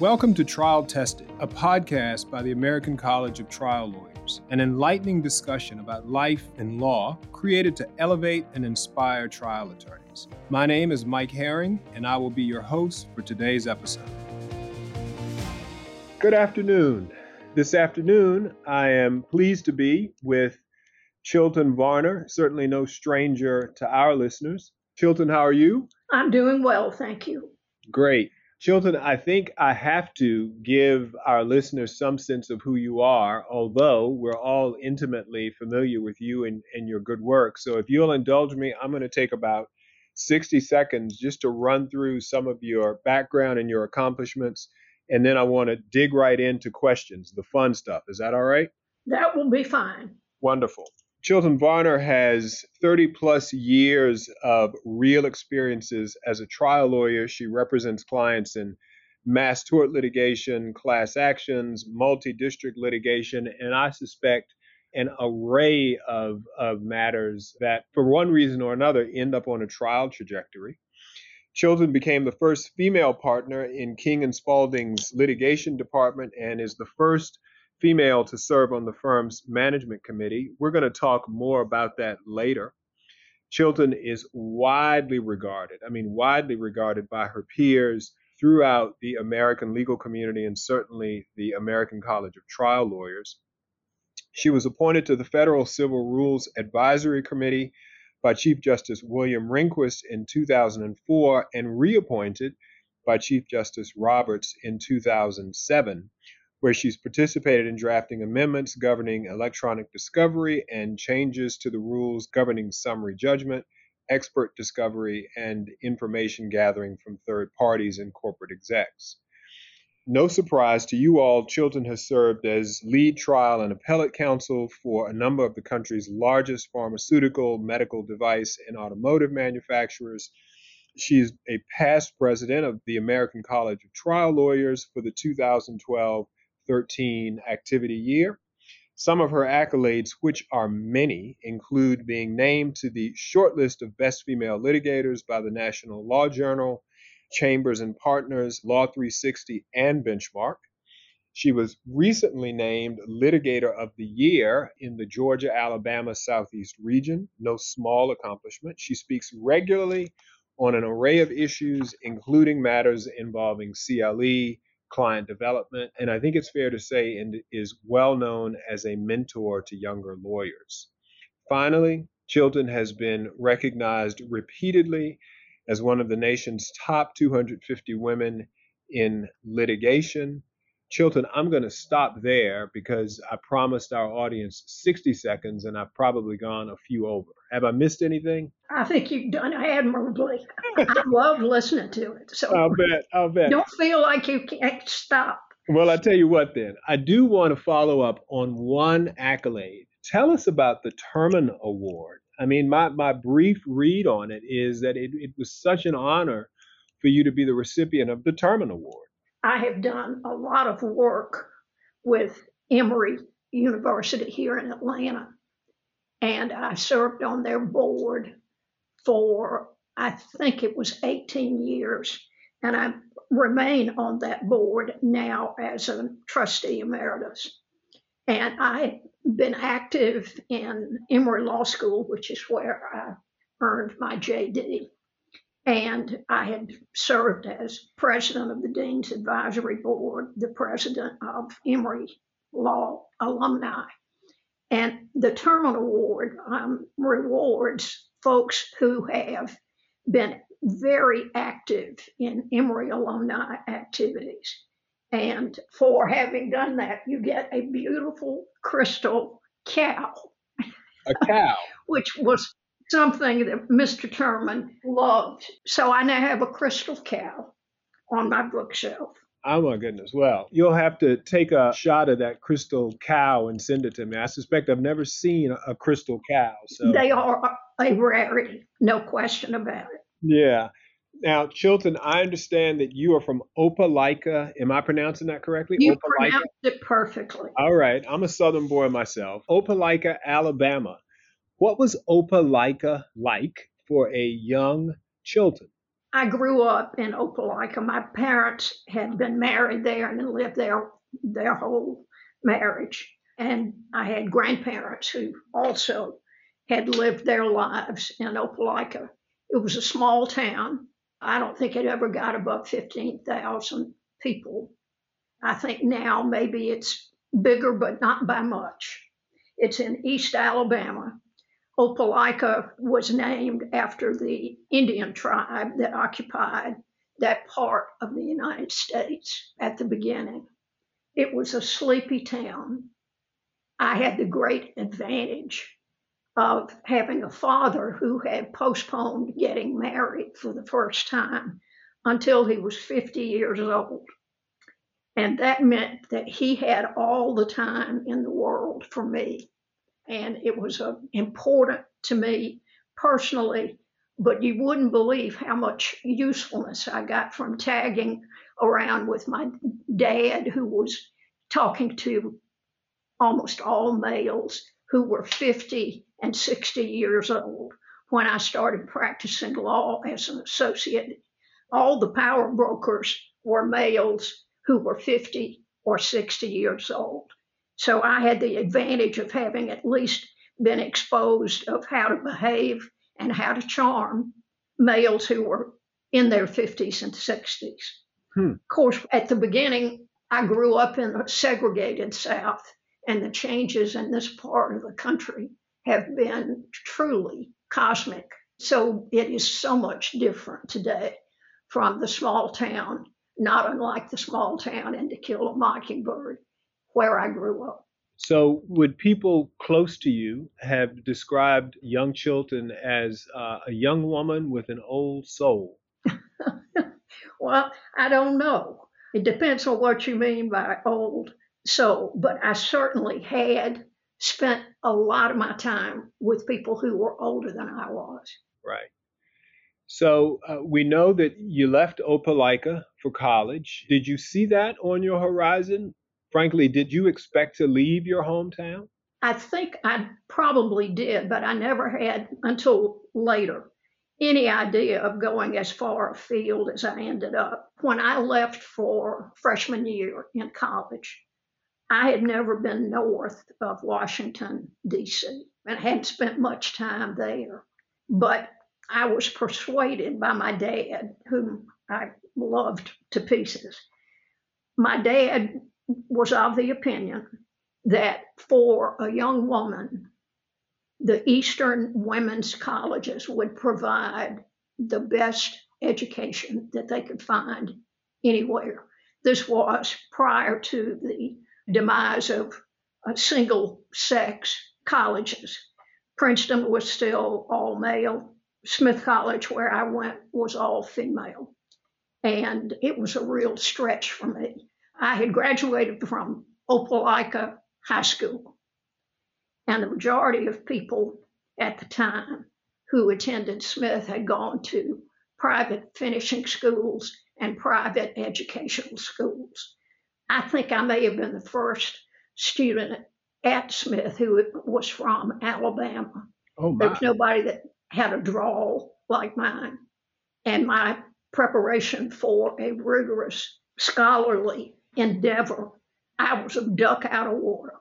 Welcome to Trial Tested, a podcast by the American College of Trial Lawyers, an enlightening discussion about life and law created to elevate and inspire trial attorneys. My name is Mike Herring, and I will be your host for today's episode. Good afternoon. This afternoon, I am pleased to be with Chilton Varner, certainly no stranger to our listeners. Chilton, how are you? I'm doing well, thank you. Great. Chilton, I think I have to give our listeners some sense of who you are, although we're all intimately familiar with you and, and your good work. So if you'll indulge me, I'm going to take about 60 seconds just to run through some of your background and your accomplishments. And then I want to dig right into questions, the fun stuff. Is that all right? That will be fine. Wonderful. Chilton Varner has 30 plus years of real experiences as a trial lawyer. She represents clients in mass tort litigation, class actions, multi district litigation, and I suspect an array of, of matters that, for one reason or another, end up on a trial trajectory. Chilton became the first female partner in King and Spalding's litigation department and is the first female to serve on the firm's management committee. We're going to talk more about that later. Chilton is widely regarded, I mean, widely regarded by her peers throughout the American legal community and certainly the American College of Trial Lawyers. She was appointed to the Federal Civil Rules Advisory Committee by Chief Justice William Rehnquist in 2004 and reappointed by Chief Justice Roberts in 2007 where she's participated in drafting amendments governing electronic discovery and changes to the rules governing summary judgment, expert discovery, and information gathering from third parties and corporate execs. No surprise to you all, Chilton has served as lead trial and appellate counsel for a number of the country's largest pharmaceutical, medical device, and automotive manufacturers. She's a past president of the American College of Trial Lawyers for the 2012 13 activity year. Some of her accolades, which are many, include being named to the short list of best female litigators by the National Law Journal, Chambers and Partners, Law 360, and Benchmark. She was recently named Litigator of the Year in the Georgia Alabama Southeast region. No small accomplishment. She speaks regularly on an array of issues, including matters involving CLE, client development, and I think it's fair to say and is well known as a mentor to younger lawyers. Finally, Chilton has been recognized repeatedly as one of the nation's top 250 women in litigation Chilton, I'm going to stop there because I promised our audience 60 seconds and I've probably gone a few over. Have I missed anything? I think you've done admirably. I love listening to it. So I'll bet. I'll bet. Don't feel like you can't stop. Well, I tell you what then. I do want to follow up on one accolade. Tell us about the Turman Award. I mean, my, my brief read on it is that it, it was such an honor for you to be the recipient of the Turman Award. I have done a lot of work with Emory University here in Atlanta, and I served on their board for I think it was 18 years, and I remain on that board now as a trustee emeritus. And I've been active in Emory Law School, which is where I earned my JD. And I had served as president of the Dean's Advisory Board, the president of Emory Law Alumni. And the Turman Award um, rewards folks who have been very active in Emory alumni activities. And for having done that, you get a beautiful crystal cow. A cow. which was something that Mr. Turman loved. So I now have a crystal cow on my bookshelf. Oh my goodness. Well, you'll have to take a shot of that crystal cow and send it to me. I suspect I've never seen a, crystal cow. So they are a rarity, no question about it. Yeah. Now, Chilton, I understand that you are from Opelika. Am I pronouncing that correctly? You Opelika? pronounced it perfectly. All right. I'm a Southern boy myself. Opelika, Alabama. What was Opelika like for a young Chilton? I grew up in Opelika. My parents had been married there and lived there their whole marriage. And I had grandparents who also had lived their lives in Opelika. It was a small town. I don't think it ever got above 15,000 people. I think now maybe it's bigger, but not by much. It's in East Alabama. Opelika was named after the Indian tribe that occupied that part of the United States at the beginning. It was a sleepy town. I had the great advantage of having a father who had postponed getting married for the first time until he was 50 years old. And that meant that he had all the time in the world for me and it was uh, important to me personally. But you wouldn't believe how much usefulness I got from tagging around with my dad, who was talking to almost all males who were 50 and 60 years old when I started practicing law as an associate. All the power brokers were males who were 50 or 60 years old. So I had the advantage of having at least been exposed of how to behave and how to charm males who were in their 50s and 60s. Hmm. Of course, at the beginning, I grew up in a segregated South, and the changes in this part of the country have been truly cosmic. So it is so much different today from the small town, not unlike the small town in To Kill a Mockingbird where I grew up. So, would people close to you have described young Chilton as uh, a young woman with an old soul? well, I don't know. It depends on what you mean by old soul, but I certainly had spent a lot of my time with people who were older than I was. Right. So uh, we know that you left Opelika for college. Did you see that on your horizon? Frankly, did you expect to leave your hometown? I think I probably did, but I never had until later any idea of going as far afield as I ended up. When I left for freshman year in college, I had never been north of Washington, D.C., and hadn't spent much time there. But I was persuaded by my dad, whom I loved to pieces. My dad was of the opinion that for a young woman, the Eastern women's colleges would provide the best education that they could find anywhere. This was prior to the demise of uh, single sex colleges. Princeton was still all male. Smith College, where I went, was all female. And it was a real stretch for me. I had graduated from Opelika High School, and the majority of people at the time who attended Smith had gone to private finishing schools and private educational schools. I think I may have been the first student at Smith who was from Alabama. Oh, there was nobody that had a drawl like mine. And my preparation for a rigorous scholarly endeavor, I was a duck out of water.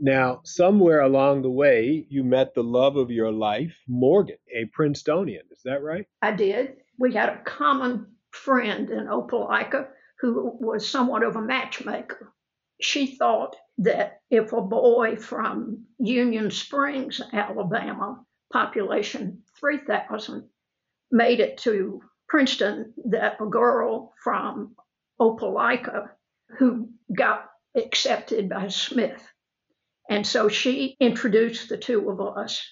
Now, somewhere along the way, you met the love of your life, Morgan, a Princetonian. Is that right? I did. We had a common friend in Opelika who was somewhat of a matchmaker. She thought that if a boy from Union Springs, Alabama, population 3,000, made it to Princeton, that a girl from Opelika who got accepted by Smith. And so she introduced the two of us,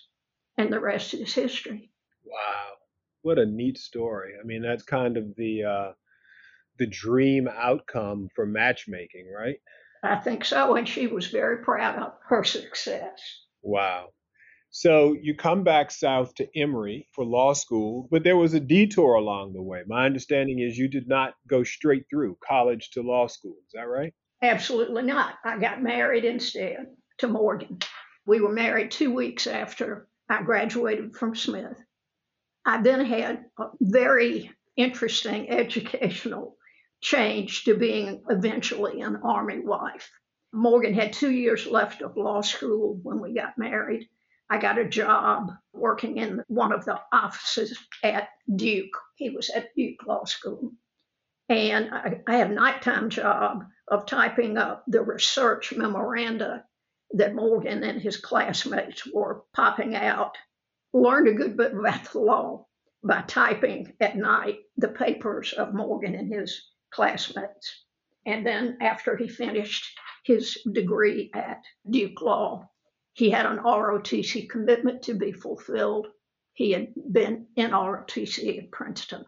and the rest is history. Wow, what a neat story! I mean, that's kind of the uh, the dream outcome for matchmaking, right? I think so, and she was very proud of her success. Wow. So you come back south to Emory for law school, but there was a detour along the way. My understanding is you did not go straight through college to law school. Is that right? Absolutely not. I got married instead to Morgan. We were married two weeks after I graduated from Smith. I then had a very interesting educational change to being eventually an Army wife. Morgan had two years left of law school when we got married. I got a job working in one of the offices at Duke. He was at Duke Law School. And I, I had a nighttime job of typing up the research memoranda that Morgan and his classmates were popping out. Learned a good bit about the law by typing at night the papers of Morgan and his classmates. And then after he finished his degree at Duke Law, he had an ROTC commitment to be fulfilled. He had been in ROTC at Princeton.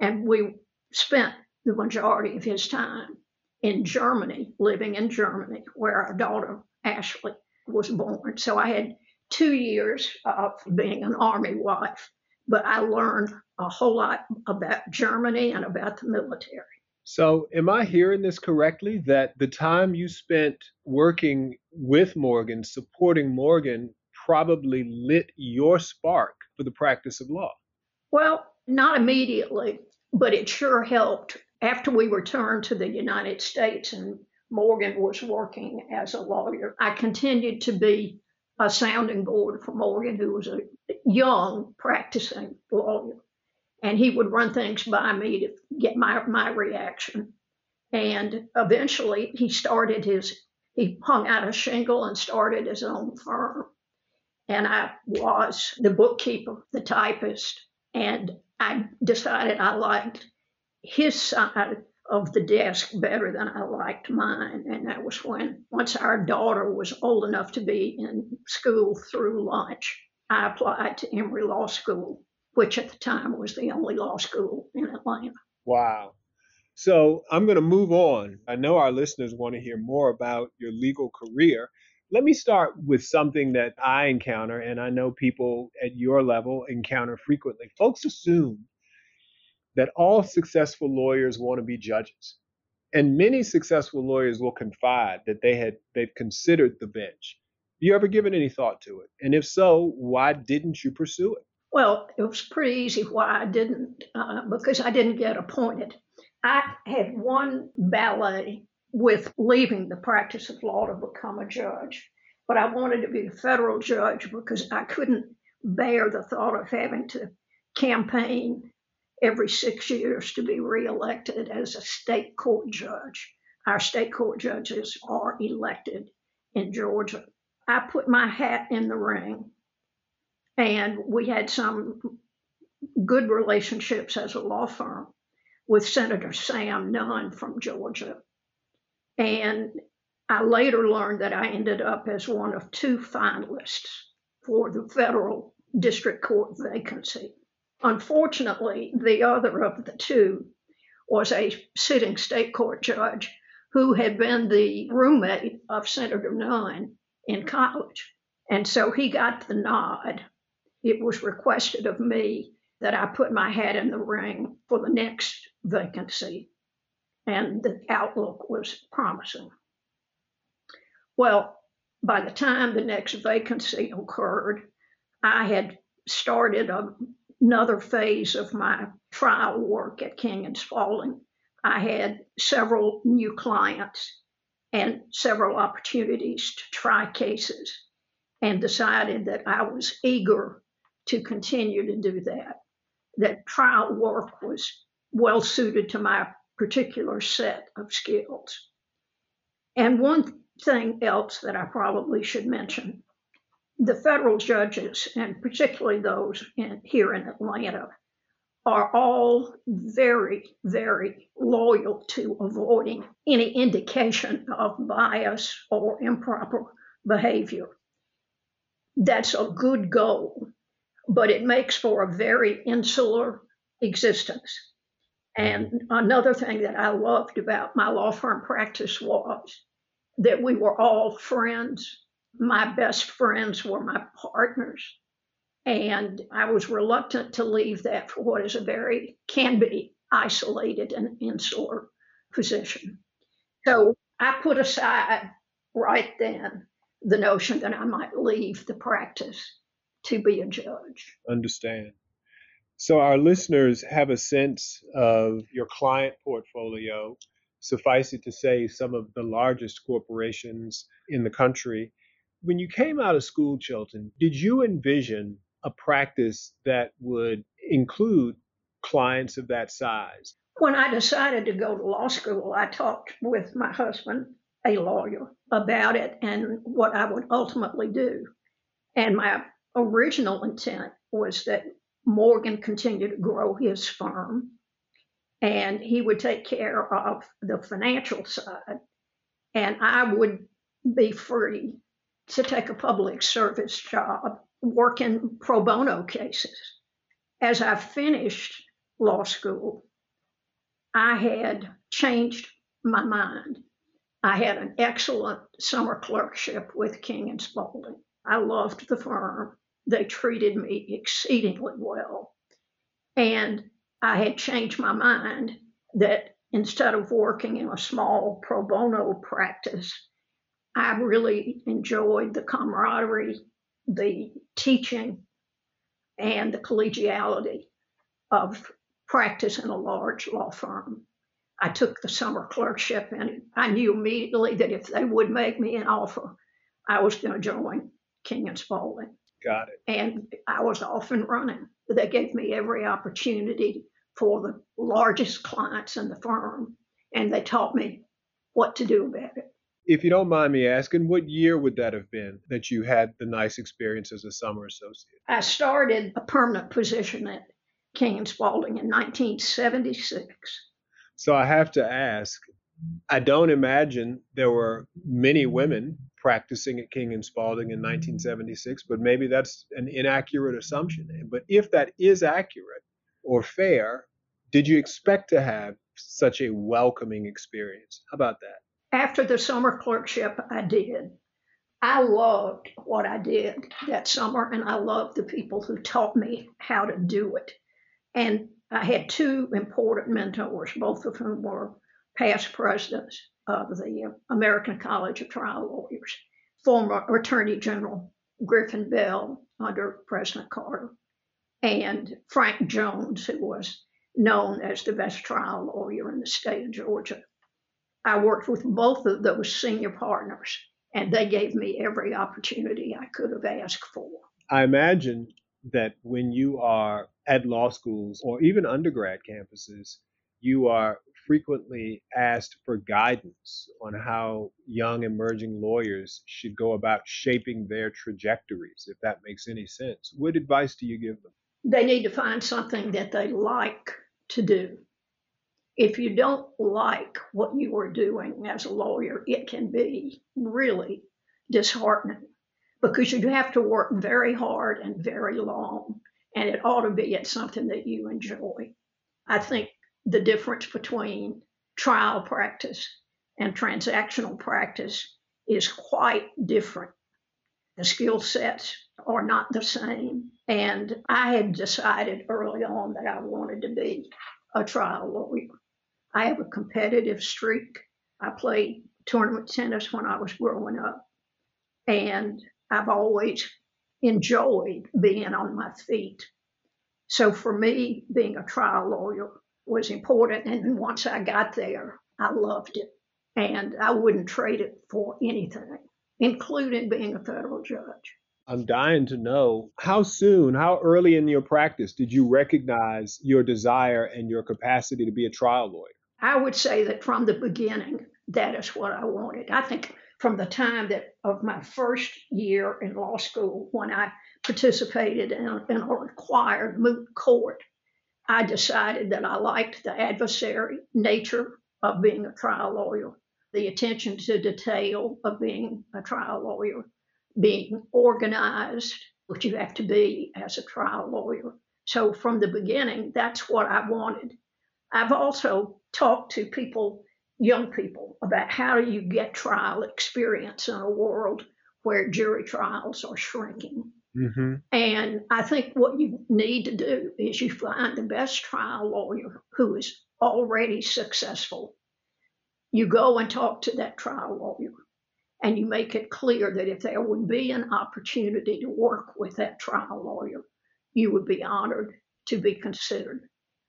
And we spent the majority of his time in Germany, living in Germany, where our daughter Ashley was born. So I had two years of being an Army wife, but I learned a whole lot about Germany and about the military. So, am I hearing this correctly that the time you spent working with Morgan, supporting Morgan, probably lit your spark for the practice of law? Well, not immediately, but it sure helped after we returned to the United States and Morgan was working as a lawyer. I continued to be a sounding board for Morgan, who was a young practicing lawyer and he would run things by me to get my my reaction. And eventually, he started his he hung out a shingle and started his own firm. And I was the bookkeeper, the typist, and I decided I liked his side of the desk better than I liked mine. And that was when, once our daughter was old enough to be in school through lunch, I applied to Emory Law School which at the time was the only law school in Atlanta. Wow. So I'm going to move on. I know our listeners want to hear more about your legal career. Let me start with something that I encounter, and I know people at your level encounter frequently. Folks assume that all successful lawyers want to be judges. And many successful lawyers will confide that they had they've considered the bench. You ever given any thought to it? And if so, why didn't you pursue it? Well, it was pretty easy why I didn't, uh, because I didn't get appointed. I had one ballet with leaving the practice of law to become a judge, but I wanted to be a federal judge because I couldn't bear the thought of having to campaign every six years to be reelected as a state court judge. Our state court judges are elected in Georgia. I put my hat in the ring and we had some good relationships as a law firm with Senator Sam Nunn from Georgia. And I later learned that I ended up as one of two finalists for the federal district court vacancy. Unfortunately, the other of the two was a sitting state court judge who had been the roommate of Senator Nunn in college. And so he got the nod it was requested of me that I put my hat in the ring for the next vacancy, and the outlook was promising. Well, by the time the next vacancy occurred, I had started a, another phase of my trial work at King and Spalding. I had several new clients and several opportunities to try cases and decided that I was eager to continue to do that. That trial work was well suited to my particular set of skills. And one thing else that I probably should mention the federal judges, and particularly those in, here in Atlanta, are all very, very loyal to avoiding any indication of bias or improper behavior. That's a good goal but it makes for a very insular existence. And another thing that I loved about my law firm practice was that we were all friends. My best friends were my partners. And I was reluctant to leave that for what is a very, can be isolated and insular position. So I put aside right then the notion that I might leave the practice to be a judge. Understand. So, our listeners have a sense of your client portfolio. Suffice it to say, some of the largest corporations in the country. When you came out of school, Chilton, did you envision a practice that would include clients of that size? When I decided to go to law school, I talked with my husband, a lawyer, about it and what I would ultimately do. And my original intent was that Morgan continued to grow his firm and he would take care of the financial side and I would be free to take a public service job working pro bono cases. As I finished law school, I had changed my mind. I had an excellent summer clerkship with King and Spalding. I loved the firm. They treated me exceedingly well. And I had changed my mind that instead of working in a small pro bono practice, I really enjoyed the camaraderie, the teaching, and the collegiality of practice in a large law firm. I took the summer clerkship and I knew immediately that if they would make me an offer, I was going to join King and Spalding. Got it. And I was off and running. They gave me every opportunity for the largest clients in the firm, and they taught me what to do about it. If you don't mind me asking, what year would that have been that you had the nice experience as a summer associate? I started a permanent position at King and Spalding in 1976. So I have to ask, I don't imagine there were many women practicing at King and Spalding in 1976, but maybe that's an inaccurate assumption. But if that is accurate or fair, did you expect to have such a welcoming experience? How about that? After the summer clerkship, I did. I loved what I did that summer, and I loved the people who taught me how to do it. And I had two important mentors, both of whom were past presidents of the American College of Trial Lawyers, former Attorney General Griffin Bell under President Carter, and Frank Jones, who was known as the best trial lawyer in the state of Georgia. I worked with both of those senior partners, and they gave me every opportunity I could have asked for. I imagine that when you are at law schools or even undergrad campuses, you are frequently asked for guidance on how young emerging lawyers should go about shaping their trajectories, if that makes any sense. What advice do you give them? They need to find something that they like to do. If you don't like what you are doing as a lawyer, it can be really disheartening because you have to work very hard and very long, and it ought to be at something that you enjoy. I think the difference between trial practice and transactional practice is quite different. The skill sets are not the same. And I had decided early on that I wanted to be a trial lawyer. I have a competitive streak. I played tournament tennis when I was growing up. And I've always enjoyed being on my feet. So for me, being a trial lawyer was important. And once I got there, I loved it. And I wouldn't trade it for anything, including being a federal judge. I'm dying to know how soon, how early in your practice did you recognize your desire and your capacity to be a trial lawyer? I would say that from the beginning, that is what I wanted. I think from the time that of my first year in law school, when I participated in, in a required moot court, I decided that I liked the adversary nature of being a trial lawyer, the attention to detail of being a trial lawyer, being organized, which you have to be as a trial lawyer. So from the beginning, that's what I wanted. I've also talked to people, young people, about how do you get trial experience in a world where jury trials are shrinking. Mm-hmm. And I think what you need to do is you find the best trial lawyer who is already successful. You go and talk to that trial lawyer and you make it clear that if there would be an opportunity to work with that trial lawyer, you would be honored to be considered.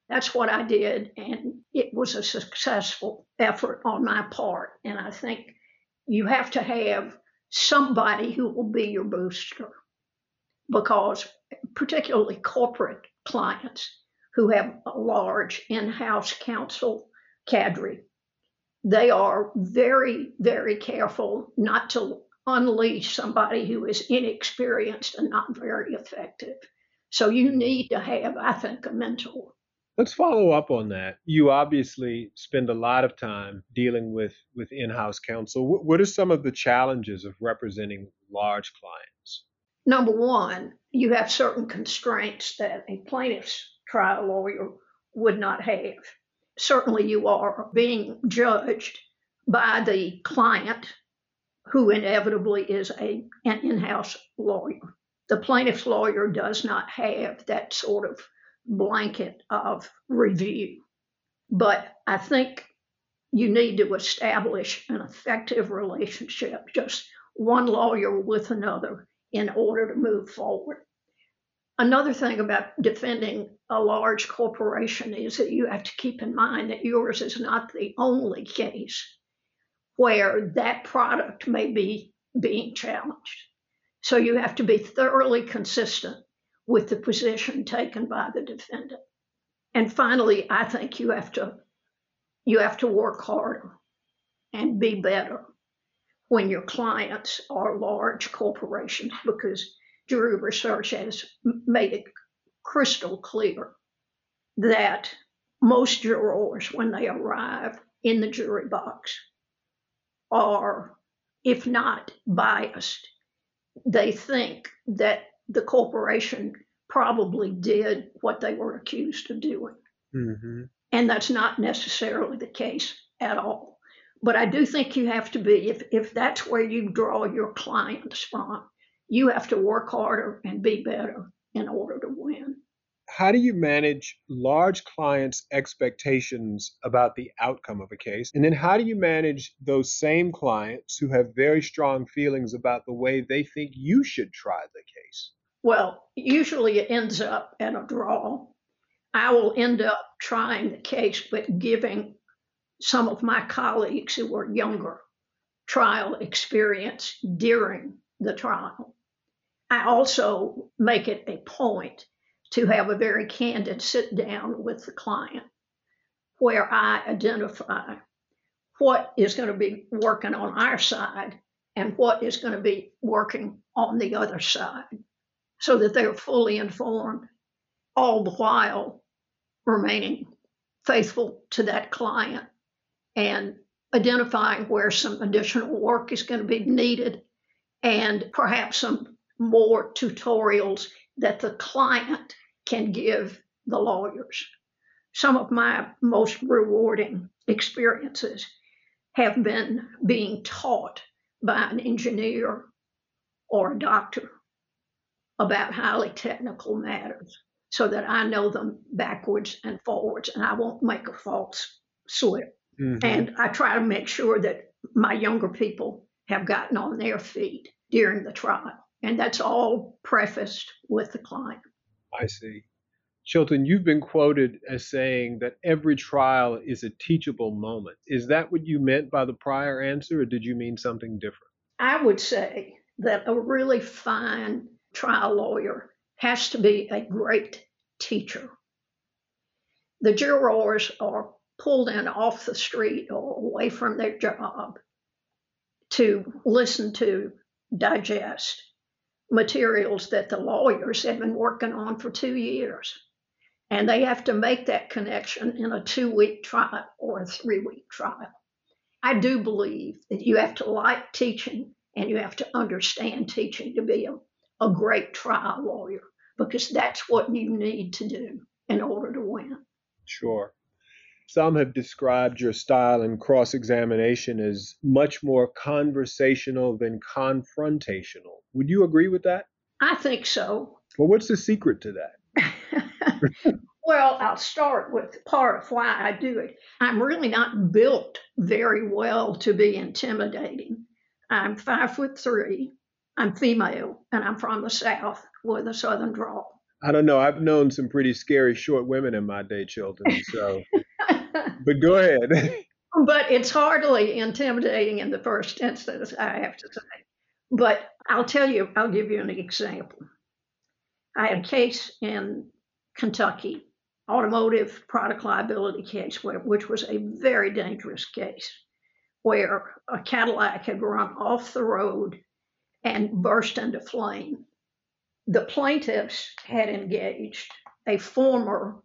That's what I did, and it was a successful effort on my part. And I think you have to have somebody who will be your booster because, particularly corporate clients who have a large in house counsel cadre, they are very, very careful not to unleash somebody who is inexperienced and not very effective. So you need to have, I think, a mentor. Let's follow up on that. You obviously spend a lot of time dealing with, with in house counsel. What are some of the challenges of representing large clients? Number one, you have certain constraints that a plaintiff's trial lawyer would not have. Certainly, you are being judged by the client, who inevitably is a, an in house lawyer. The plaintiff's lawyer does not have that sort of blanket of review. But I think you need to establish an effective relationship, just one lawyer with another, in order to move forward. Another thing about defending a large corporation is that you have to keep in mind that yours is not the only case where that product may be being challenged. So you have to be thoroughly consistent with the position taken by the defendant. And finally, I think you have to you have to work harder and be better when your clients are large corporations because jury research has made it crystal clear that most jurors, when they arrive in the jury box, are, if not biased, they think that the corporation probably did what they were accused of doing. Mm-hmm. And that's not necessarily the case at all. But I do think you have to be, if, if that's where you draw your clients from, you have to work harder and be better in order to win. How do you manage large clients' expectations about the outcome of a case? And then how do you manage those same clients who have very strong feelings about the way they think you should try the case? Well, usually it ends up in a draw. I will end up trying the case, but giving some of my colleagues who were younger trial experience during the trial. I also make it a point to have a very candid sit down with the client where I identify what is going to be working on our side and what is going to be working on the other side so that they're fully informed, all the while remaining faithful to that client and identifying where some additional work is going to be needed and perhaps some more tutorials that the client can give the lawyers. Some of my most rewarding experiences have been being taught by an engineer or a doctor about highly technical matters so that I know them backwards and forwards and I won't make a false slip. Mm-hmm. And I try to make sure that my younger people have gotten on their feet during the trial. And that's all prefaced with the client. I see. Chilton, you've been quoted as saying that every trial is a teachable moment. Is that what you meant by the prior answer, or did you mean something different? I would say that a really fine trial lawyer has to be a great teacher. The jurors are pulled in off the street or away from their job to listen to, digest materials that the lawyers have been working on for two years. And they have to make that connection in a two week trial or a three week trial. I do believe that you have to like teaching and you have to understand teaching to be a a great trial lawyer because that's what you need to do in order to win. Sure. Some have described your style in cross examination as much more conversational than confrontational. Would you agree with that? I think so. Well, what's the secret to that? well, I'll start with part of why I do it. I'm really not built very well to be intimidating. I'm five foot three. I'm female and I'm from the South with a Southern drawl. I don't know. I've known some pretty scary short women in my day, Chilton. So, but go ahead. but it's hardly intimidating in the first instance, I have to say. But I'll tell you, I'll give you an example. I had a case in Kentucky, automotive product liability case, which was a very dangerous case, where a Cadillac had run off the road and burst into flame. The plaintiffs had engaged a former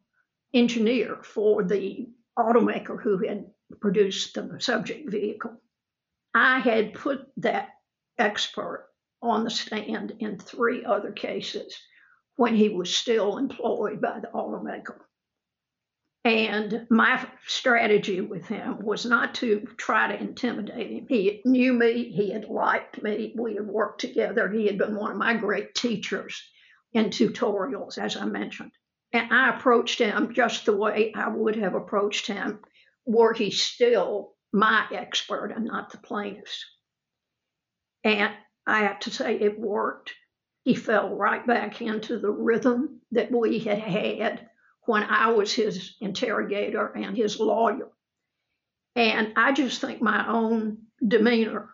engineer for the automaker who had produced the subject vehicle. I had put that expert on the stand in three other cases when he was still employed by the automaker. And my strategy with him was not to try to intimidate him. He knew me, he had liked me, we had worked together. He had been one of my great teachers in tutorials, as I mentioned. And I approached him just the way I would have approached him were he still my expert and not the plaintiff's. And I have to say, it worked. He fell right back into the rhythm that we had had when I was his interrogator and his lawyer. And I just think my own demeanor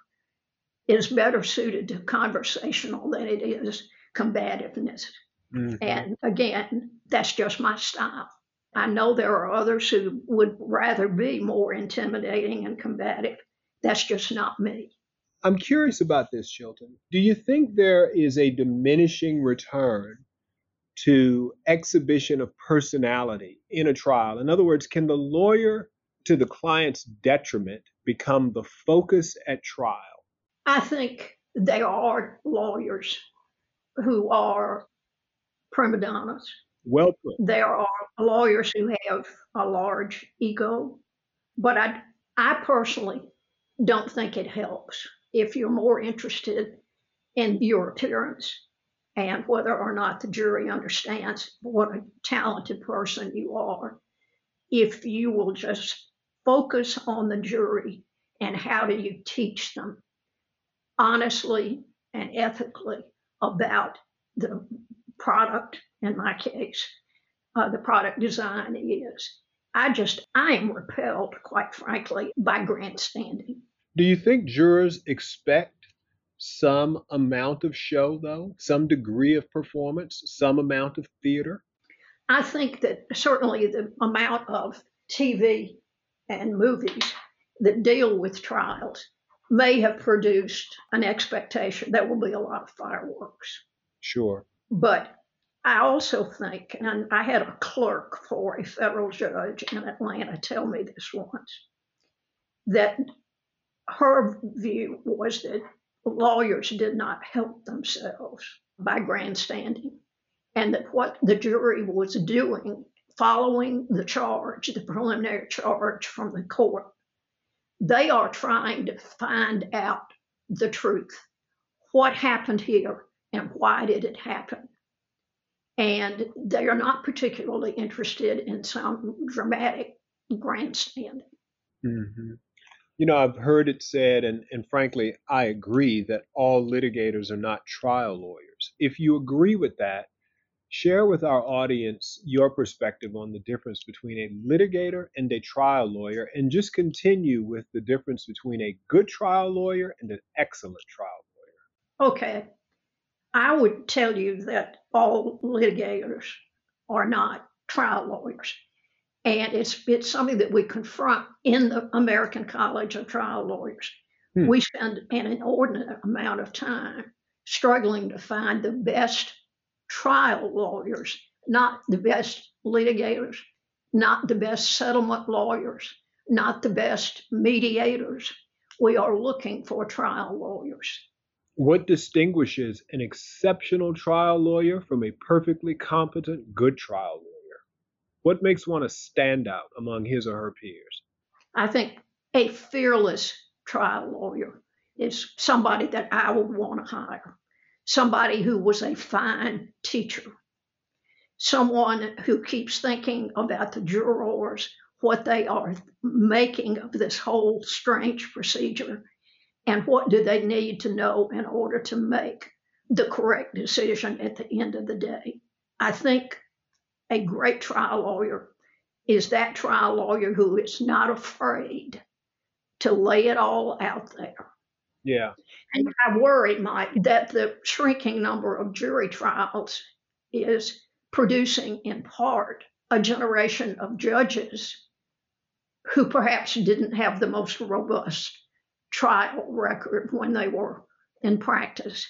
is better suited to conversational than it is combativeness. Mm-hmm. And again, that's just my style. I know there are others who would rather be more intimidating and combative. That's just not me. I'm curious about this, Chilton. Do you think there is a diminishing return to exhibition of personality in a trial? In other words, can the lawyer, to the client's detriment, become the focus at trial? I think there are lawyers who are prima donnas. Well put. There are lawyers who have a large ego, but I, I personally don't think it helps if you're more interested in your appearance and whether or not the jury understands what a talented person you are. If you will just focus on the jury and how do you teach them honestly and ethically about the product, in my case, uh, the product design is. I just, I am repelled, quite frankly, by grandstanding. Do you think jurors expect some amount of show, though? Some degree of performance, some amount of theater? I think that certainly the amount of TV and movies that deal with trials may have produced an expectation there will be a lot of fireworks. Sure. But I also think, and I had a clerk for a federal judge in Atlanta tell me this once, that her view was that lawyers did not help themselves by grandstanding, and that what the jury was doing following the charge, the preliminary charge from the court, they are trying to find out the truth. What happened here and why did it happen? And they are not particularly interested in some dramatic grandstanding. Mm-hmm. You know, I've heard it said, and, and frankly, I agree that all litigators are not trial lawyers. If you agree with that, share with our audience your perspective on the difference between a litigator and a trial lawyer, and just continue with the difference between a good trial lawyer and an excellent trial lawyer. Okay. I would tell you that all litigators are not trial lawyers. And it's it's something that we confront in the American College of Trial Lawyers. Hmm. We spend an inordinate amount of time struggling to find the best trial lawyers, not the best litigators, not the best settlement lawyers, not the best mediators. We are looking for trial lawyers. What distinguishes an exceptional trial lawyer from a perfectly competent good trial lawyer? What makes one a standout among his or her peers? I think a fearless trial lawyer is somebody that I would want to hire, somebody who was a fine teacher, someone who keeps thinking about the jurors, what they are making of this whole strange procedure, and what do they need to know in order to make the correct decision at the end of the day. I think a great trial lawyer is that trial lawyer who is not afraid to lay it all out there. Yeah. And I worry, Mike, that the shrinking number of jury trials is producing, in part, a generation of judges who perhaps didn't have the most robust trial record when they were in practice.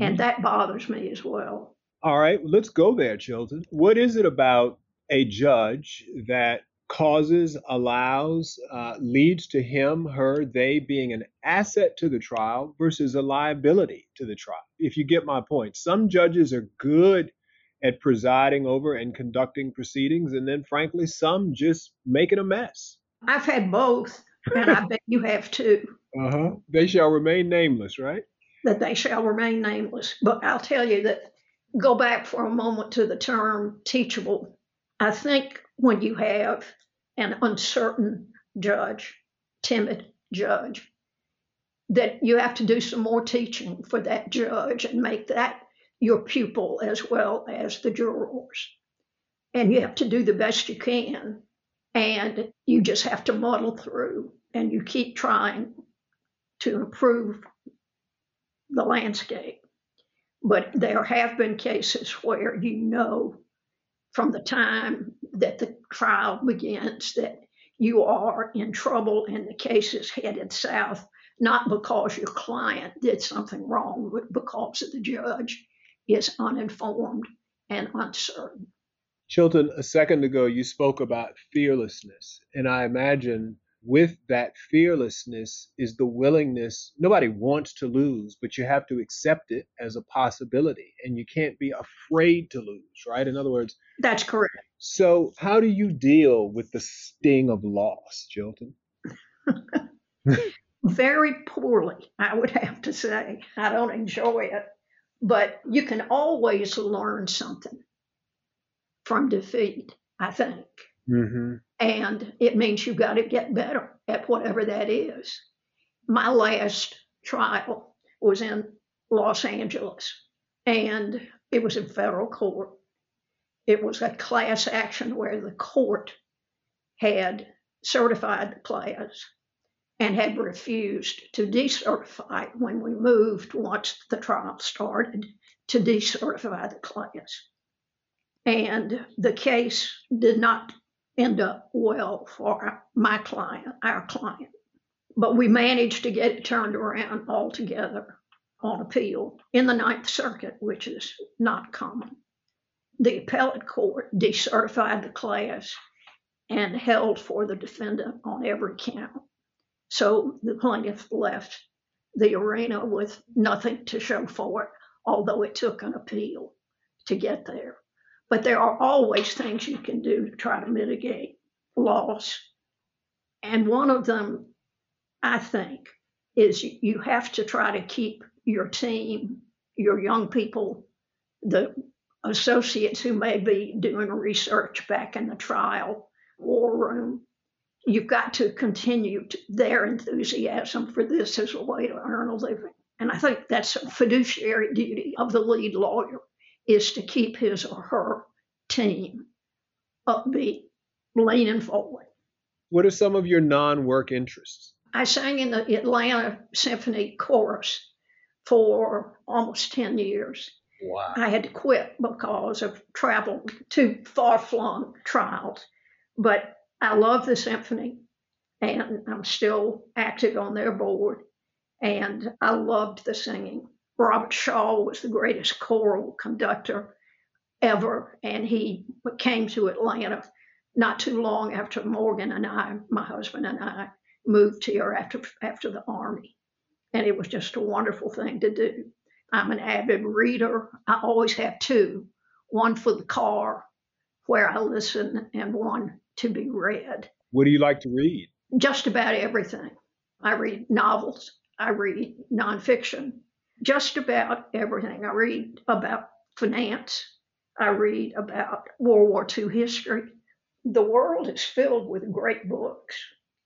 And Mhm. that bothers me as well. All right, let's go there, Chilton. What is it about a judge that causes, allows, uh, leads to him, her, they being an asset to the trial versus a liability to the trial? If you get my point, some judges are good at presiding over and conducting proceedings, and then frankly, some just make it a mess. I've had both, and I bet you have too, Uh huh. They shall remain nameless, right? that they shall remain nameless. But I'll tell you that go back for a moment to the term teachable. I think when you have an uncertain judge, timid judge, that you have to do some more teaching for that judge and make that your pupil as well as the jurors. And you have to do the best you can. And you just have to muddle through and you keep trying to improve the landscape. But there have been cases where you know from the time that the trial begins that you are in trouble and the case is headed south, not because your client did something wrong, but because the judge is uninformed and uncertain. Chilton, a second ago, you spoke about fearlessness. And I imagine with that fearlessness is the willingness. Nobody wants to lose, but you have to accept it as a possibility. And you can't be afraid to lose, right? In other words, That's correct. so how do you deal with the sting of loss, Chilton? Very poorly, I would have to say. I don't enjoy it, but you can always learn something from defeat, I think. Mm-hmm. and it means you've got to get better at whatever that is. My last trial was in Los Angeles, and it was in federal court. It was a class action where the court had certified the class and had refused to decertify when we moved once the trial started to decertify the class. And the case did not end up well for my client, our client. But we managed to get it turned around altogether on appeal in the Ninth Circuit, which is not common. The appellate court decertified the class and held for the defendant on every count. So the plaintiff left the arena with nothing to show for it, although it took an appeal to get there. But there are always things you can do to try to mitigate loss. And one of them, I think, is you have to try to keep your team, your young people, the associates who may be doing research back in the trial war room. You've got to continue to, their enthusiasm for this as a way to earn a living. And I think that's a fiduciary duty of the lead lawyer is to keep his or her team upbeat, leaning forward. What are some of your non-work interests? I sang in the Atlanta Symphony Chorus for almost 10 years. Wow. I had to quit because of travel to far flung trials. But I love the symphony and I'm still active on their board. And I loved the singing. Robert Shaw was the greatest choral conductor ever. And he came to Atlanta not too long after Morgan and I, my husband and I, moved here after, after the Army. And it was just a wonderful thing to do. I'm an avid reader. I always have two one for the car where I listen, and one to be read. What do you like to read? Just about everything. I read novels, I read nonfiction, just about everything. I read about finance, I read about World War II history. The world is filled with great books,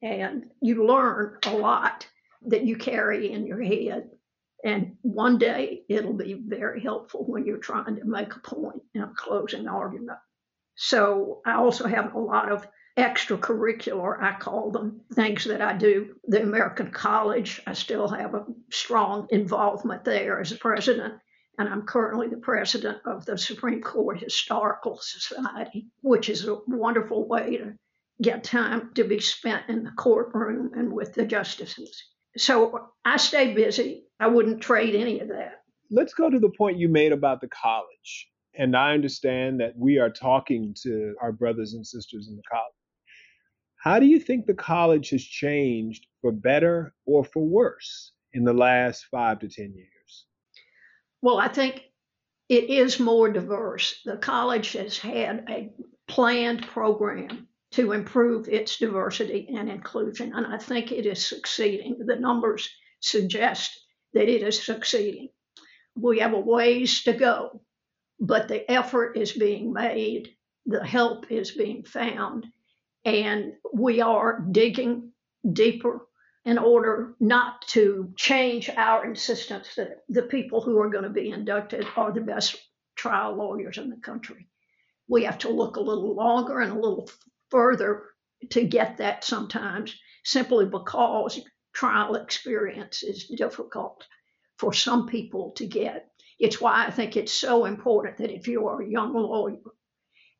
and you learn a lot that you carry in your head And one day it'll be very helpful when you're trying to make a point in a closing argument. So I also have a lot of extracurricular, I call them, things that I do. The American College, I still have a strong involvement there as a president. And I'm currently the president of the Supreme Court Historical Society, which is a wonderful way to get time to be spent in the courtroom and with the justices. So I stay busy. I wouldn't trade any of that. Let's go to the point you made about the college. And I understand that we are talking to our brothers and sisters in the college. How do you think the college has changed for better or for worse in the last five to 10 years? Well, I think it is more diverse. The college has had a planned program to improve its diversity and inclusion. And I think it is succeeding. The numbers suggest that it is succeeding. We have a ways to go, but the effort is being made, the help is being found, and we are digging deeper in order not to change our insistence that the people who are going to be inducted are the best trial lawyers in the country. We have to look a little longer and a little further to get that sometimes simply because trial experience is difficult for some people to get. It's why I think it's so important that if you are a young lawyer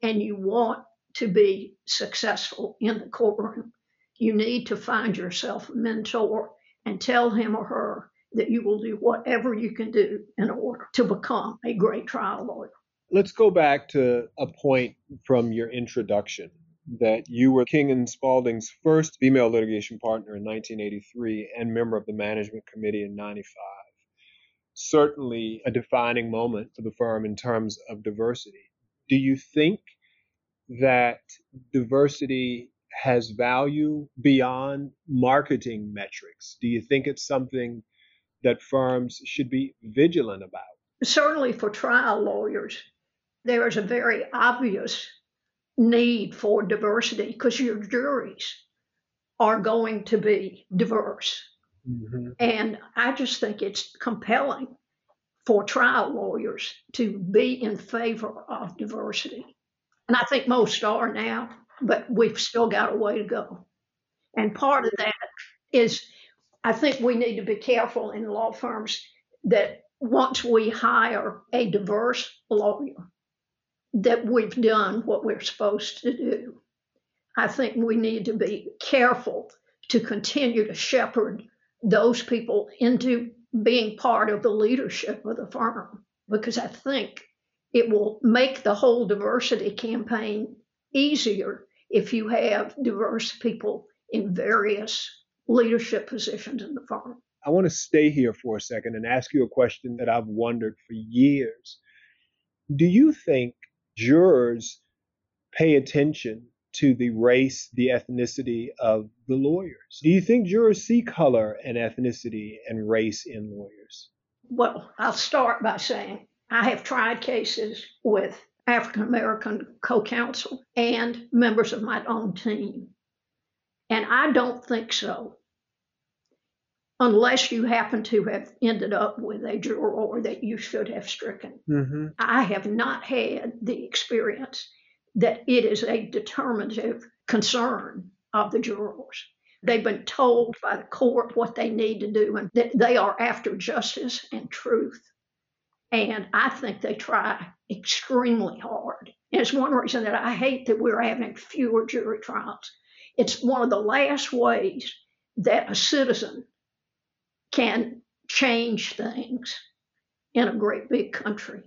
and you want to be successful in the courtroom, you need to find yourself a mentor and tell him or her that you will do whatever you can do in order to become a great trial lawyer. Let's go back to a point from your introduction that you were King and Spalding's first female litigation partner in 1983 and member of the management committee in 95. Certainly a defining moment for the firm in terms of diversity. Do you think that diversity has value beyond marketing metrics? Do you think it's something that firms should be vigilant about? Certainly for trial lawyers, there is a very obvious need for diversity because your juries are going to be diverse. Mm-hmm. And I just think it's compelling for trial lawyers to be in favor of diversity. And I think most are now, but we've still got a way to go. And part of that is I think we need to be careful in law firms that once we hire a diverse lawyer, that we've done what we're supposed to do. I think we need to be careful to continue to shepherd those people into being part of the leadership of the firm because I think it will make the whole diversity campaign easier if you have diverse people in various leadership positions in the firm. I want to stay here for a second and ask you a question that I've wondered for years. Do you think jurors pay attention to the race, the ethnicity of the lawyers. Do you think jurors see color and ethnicity and race in lawyers? Well, I'll start by saying I have tried cases with African American co counsel and members of my own team. And I don't think so unless you happen to have ended up with a juror that you should have stricken. Mm-hmm. I have not had the experience that it is a determinative concern of the jurors. They've been told by the court what they need to do and that they are after justice and truth. And I think they try extremely hard. And it's one reason that I hate that we're having fewer jury trials. It's one of the last ways that a citizen can change things in a great big country.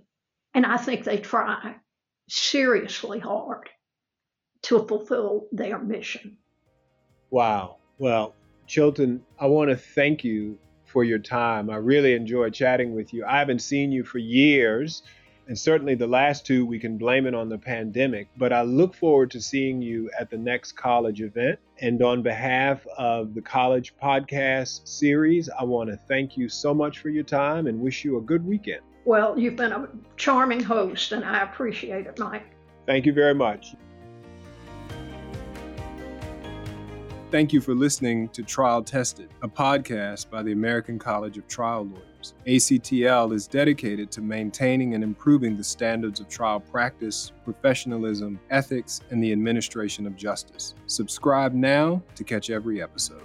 And I think they try seriously hard to fulfill their mission. Wow. Well, Chilton, I want to thank you for your time. I really enjoyed chatting with you. I haven't seen you for years. And certainly the last two, we can blame it on the pandemic. But I look forward to seeing you at the next college event. And on behalf of the College Podcast series, I want to thank you so much for your time and wish you a good weekend. Well, you've been a charming host, and I appreciate it, Mike. Thank you very much. Thank you for listening to Trial Tested, a podcast by the American College of Trial Lawyers. ACTL is dedicated to maintaining and improving the standards of trial practice, professionalism, ethics, and the administration of justice. Subscribe now to catch every episode.